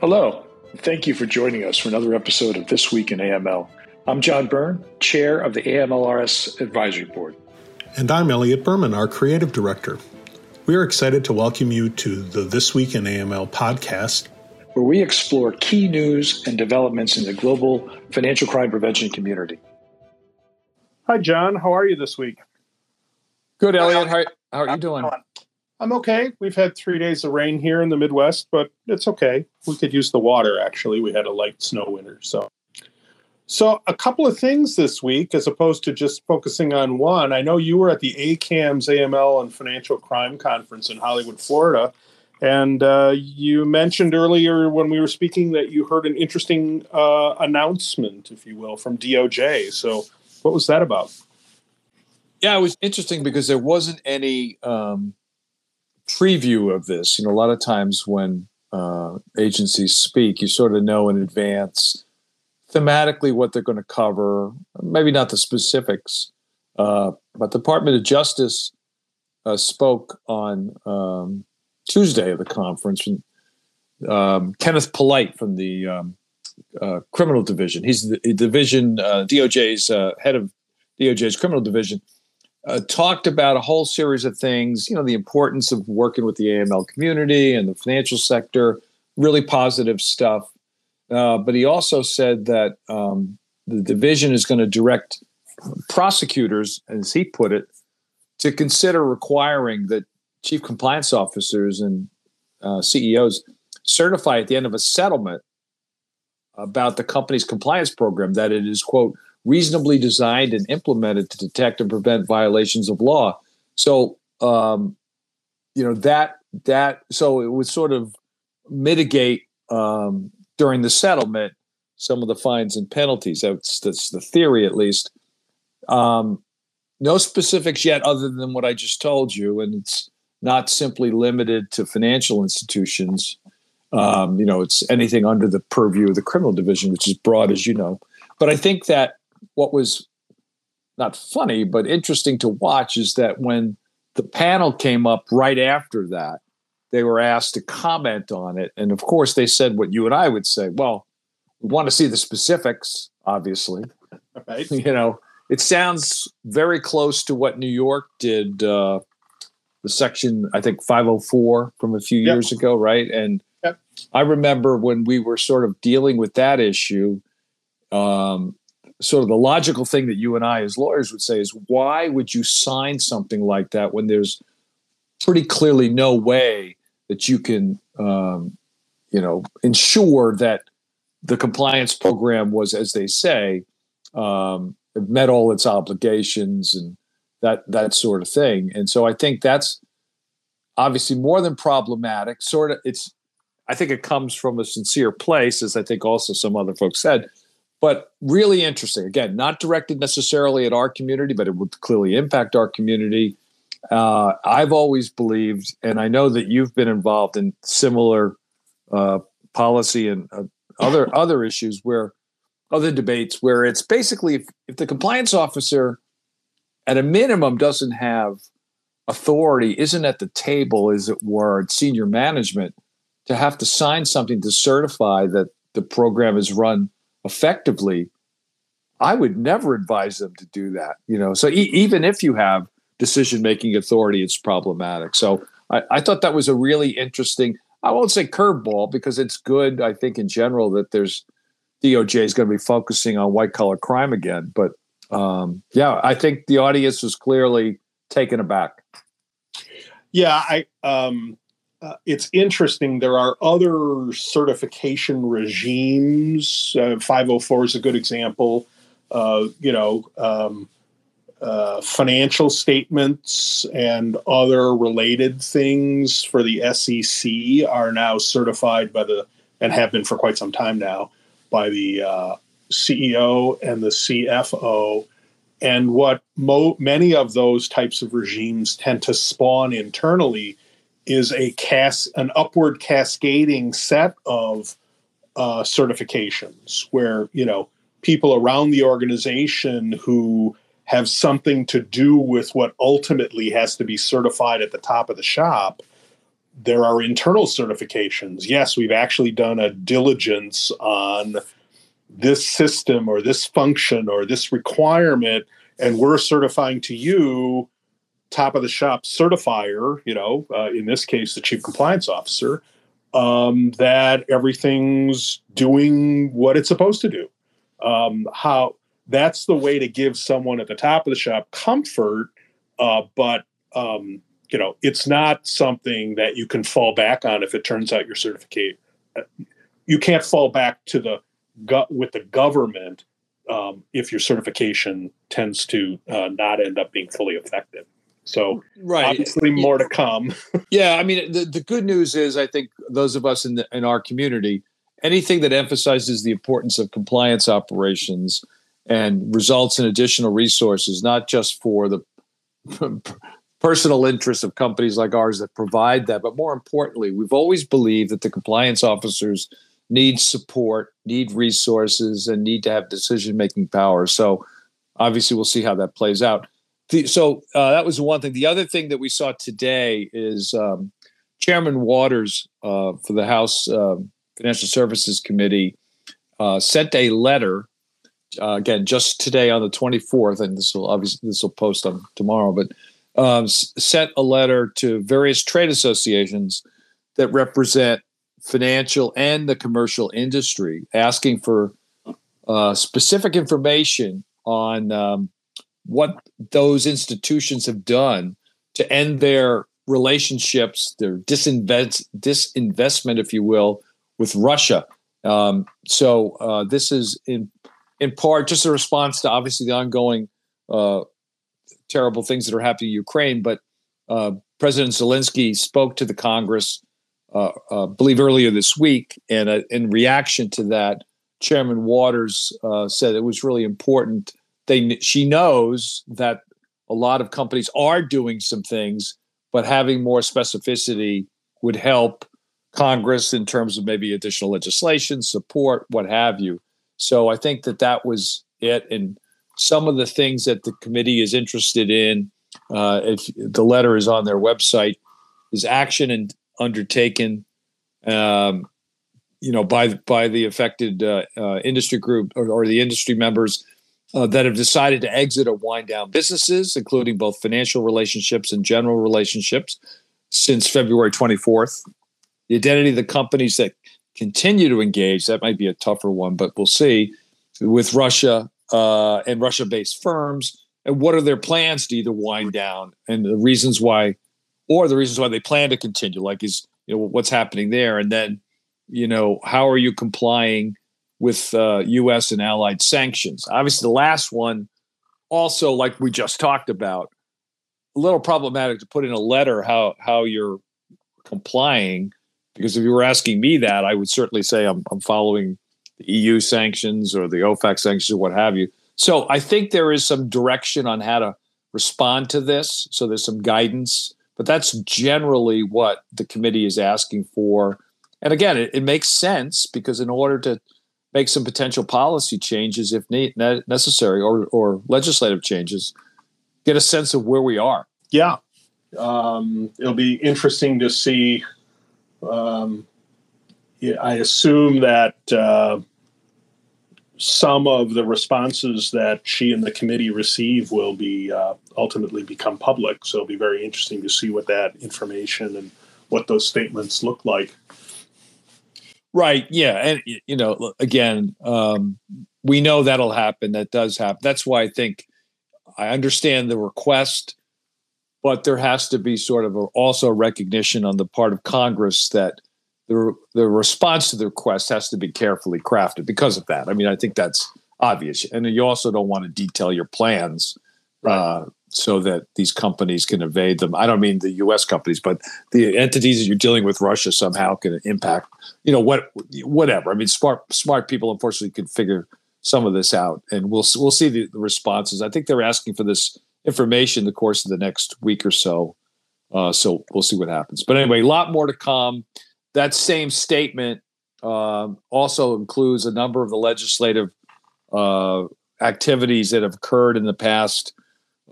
Hello. Thank you for joining us for another episode of This Week in AML. I'm John Byrne, Chair of the AMLRS Advisory Board. And I'm Elliot Berman, our Creative Director. We are excited to welcome you to the This Week in AML podcast, where we explore key news and developments in the global financial crime prevention community. Hi, John. How are you this week? Good, Elliot. How, how are you doing? I'm okay. We've had three days of rain here in the Midwest, but it's okay. We could use the water, actually. We had a light snow winter. So, so a couple of things this week, as opposed to just focusing on one. I know you were at the ACAMS AML and Financial Crime Conference in Hollywood, Florida. And uh, you mentioned earlier when we were speaking that you heard an interesting uh, announcement, if you will, from DOJ. So, what was that about? Yeah, it was interesting because there wasn't any um, preview of this. You know, a lot of times when uh, agencies speak, you sort of know in advance thematically what they're going to cover, maybe not the specifics. Uh, but the Department of Justice uh, spoke on um, Tuesday of the conference. And, um, Kenneth Polite from the um, uh, criminal division. He's the division uh, DOJ's uh, head of DOJ's criminal division. Uh, talked about a whole series of things. You know, the importance of working with the AML community and the financial sector. Really positive stuff. Uh, but he also said that um, the division is going to direct prosecutors, as he put it, to consider requiring that chief compliance officers and uh, CEOs certify at the end of a settlement about the company's compliance program that it is, quote, reasonably designed and implemented to detect and prevent violations of law. So, um, you know, that, that, so it would sort of mitigate um, during the settlement some of the fines and penalties. That's, that's the theory, at least. Um, no specifics yet, other than what I just told you, and it's not simply limited to financial institutions. Um, you know, it's anything under the purview of the criminal division, which is broad, as you know. But I think that what was not funny, but interesting to watch is that when the panel came up right after that, they were asked to comment on it. And of course, they said what you and I would say. Well, we want to see the specifics, obviously. Right. You know, it sounds very close to what New York did, uh, the section, I think 504 from a few Yep. years ago, right? And Yep. I remember when we were sort of dealing with that issue, um, sort of the logical thing that you and I, as lawyers, would say is why would you sign something like that when there's pretty clearly no way that you can, um, you know, ensure that the compliance program was, as they say, um, met all its obligations and that that sort of thing. And so I think that's obviously more than problematic. Sort of, it's. I think it comes from a sincere place, as I think also some other folks said but really interesting. Again, not directed necessarily at our community, but it would clearly impact our community. Uh, I've always believed, and I know that you've been involved in similar uh, policy and uh, other other issues where other debates where it's basically if, if the compliance officer at a minimum doesn't have authority, isn't at the table, as it were, at senior management, to have to sign something to certify that the program is run effectively, I would never advise them to do that. You know, so e- even if you have decision making authority, it's problematic. So I, I thought that was a really interesting. I won't say curveball because it's good. I think in general that there's DOJ is going to be focusing on white collar crime again. But um, yeah, I think the audience was clearly taken aback. Yeah, I um uh, it's interesting. There are other certification regimes. Uh, 504 is a good example. Uh, you know, um, uh, financial statements and other related things for the SEC are now certified by the and have been for quite some time now by the uh, CEO and the CFO. And what mo- many of those types of regimes tend to spawn internally is a cas- an upward cascading set of uh, certifications where you know people around the organization who have something to do with what ultimately has to be certified at the top of the shop there are internal certifications. Yes, we've actually done a diligence on this system or this function or this requirement, and we're certifying to you, top of the shop certifier, you know, uh, in this case, the chief compliance officer, um, that everything's doing what it's supposed to do. Um, how that's the way to give someone at the top of the shop comfort, uh, but um, you know, it's not something that you can fall back on if it turns out your certificate. Uh, you can't fall back to the gut with the government um, if your certification tends to uh, not end up being fully effective. So, right. obviously, more to come. yeah, I mean, the, the good news is, I think those of us in the, in our community, anything that emphasizes the importance of compliance operations and results in additional resources, not just for the personal interests of companies like ours that provide that. But more importantly, we've always believed that the compliance officers need support, need resources, and need to have decision making power. So obviously, we'll see how that plays out. The, so uh, that was one thing. The other thing that we saw today is um, Chairman Waters uh, for the House uh, Financial Services Committee uh, sent a letter. Uh, again, just today on the 24th, and this will obviously this will post on tomorrow, but um, sent a letter to various trade associations that represent financial and the commercial industry, asking for uh, specific information on um, what those institutions have done to end their relationships, their disinvest, disinvestment, if you will, with Russia. Um, so uh, this is in in part just a response to obviously the ongoing uh, terrible things that are happening in Ukraine. But uh, President Zelensky spoke to the Congress, uh, uh, believe earlier this week, and uh, in reaction to that, Chairman Waters said it was really important. They she knows that a lot of companies are doing some things, but having more specificity would help Congress in terms of maybe additional legislation, support, what have you. So I think that that was it, and some of the things that the committee is interested in, uh, if the letter is on their website, is action and undertaken, um, you know, by by the affected uh, uh, industry group or, or, the industry members uh, that have decided to exit or wind down businesses, including both financial relationships and general relationships, since February 24th. The identity of the companies that continue to engage that might be a tougher one, but we'll see with Russia uh, and Russia based firms, and what are their plans to either wind down and the reasons why, or the reasons why they plan to continue, like is you know what's happening there, and then you know how are you complying with uh, U.S. and allied sanctions? Obviously, the last one also, like we just talked about, a little problematic to put in a letter how how you're complying because if you were asking me that, I would certainly say I'm, I'm following the EU sanctions or the OFAC sanctions or what have you. So I think there is some direction on how to respond to this. So there's some guidance, but that's generally what the committee is asking for. And again, it, it makes sense because in order to make some potential policy changes, if necessary, or, or legislative changes, get a sense of where we are. Yeah. Um, it'll be interesting to see um, I assume that uh, some of the responses that she and the committee receive will be uh, ultimately become public. So it'll be very interesting to see what that information and what those statements look like. Right. Yeah. And, you know, again, um, we know that'll happen. That does happen. That's why I think I understand the request, but there has to be sort of a, also recognition on the part of Congress that the the response to the request has to be carefully crafted because of that. I mean, I think that's obvious, and you also don't want to detail your plans right. uh, so that these companies can evade them. I don't mean the U.S. companies, but the entities that you're dealing with Russia somehow can impact. You know what? Whatever. I mean, smart smart people unfortunately can figure some of this out, and we'll we'll see the, the responses. I think they're asking for this information in the course of the next week or so. Uh, so we'll see what happens. But anyway, a lot more to come. That same statement uh, also includes a number of the legislative uh, activities that have occurred in the past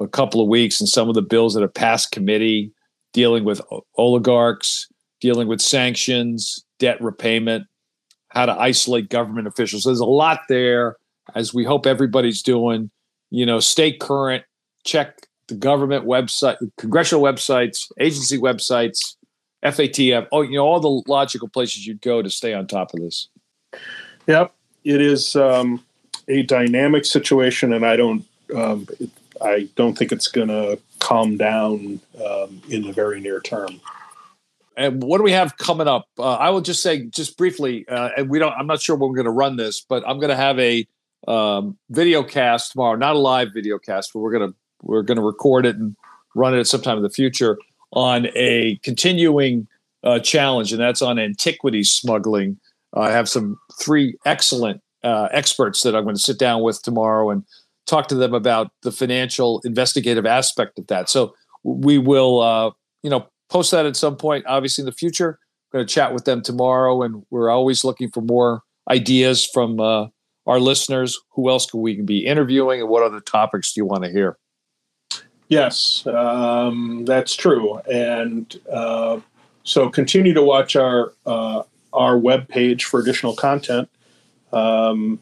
a couple of weeks and some of the bills that have passed committee dealing with oligarchs, dealing with sanctions, debt repayment, how to isolate government officials. There's a lot there, as we hope everybody's doing. You know, stay current, check the government website, congressional websites, agency websites, FATF. Oh, you know, all the logical places you'd go to stay on top of this. Yep, it is um, a dynamic situation, and I don't, um, it, I don't think it's going to calm down um, in the very near term. And what do we have coming up? Uh, I will just say, just briefly, uh, and we don't. I'm not sure when we're going to run this, but I'm going to have a um, video cast tomorrow. Not a live video cast, but we're going to we're going to record it and run it at some time in the future on a continuing uh, challenge, and that's on antiquity smuggling. I have some three excellent uh, experts that I'm going to sit down with tomorrow and talk to them about the financial investigative aspect of that. So we will, uh, you know, post that at some point, obviously in the future. I'm going to chat with them tomorrow, and we're always looking for more ideas from uh, our listeners. Who else can we be interviewing, and what other topics do you want to hear? Yes, um, that's true, and uh, so continue to watch our uh, our web page for additional content. Um,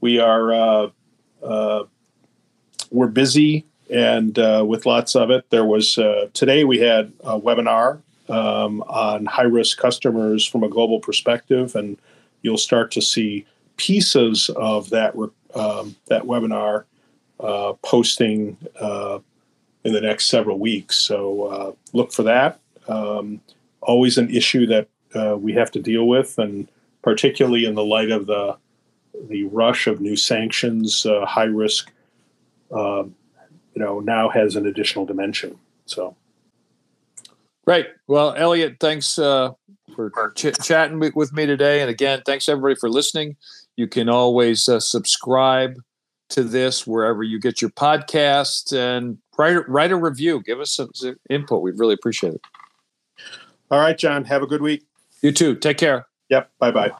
we are uh, uh we're busy and uh, with lots of it. There was uh, today we had a webinar um, on high risk customers from a global perspective, and you'll start to see pieces of that um, that webinar posting in the next several weeks. So uh, look for that. Um, always an issue that uh, we have to deal with, and particularly in the light of the the rush of new sanctions, uh, high risk, um, you know, now has an additional dimension. So. Great. Well, Elliot, thanks uh, for ch- chatting with me today. And again, thanks everybody for listening. You can always uh, subscribe to this wherever you get your podcast and write write a review. Give us some, some input. We'd really appreciate it. All right, John. Have a good week. You too. Take care. Yep. Bye bye.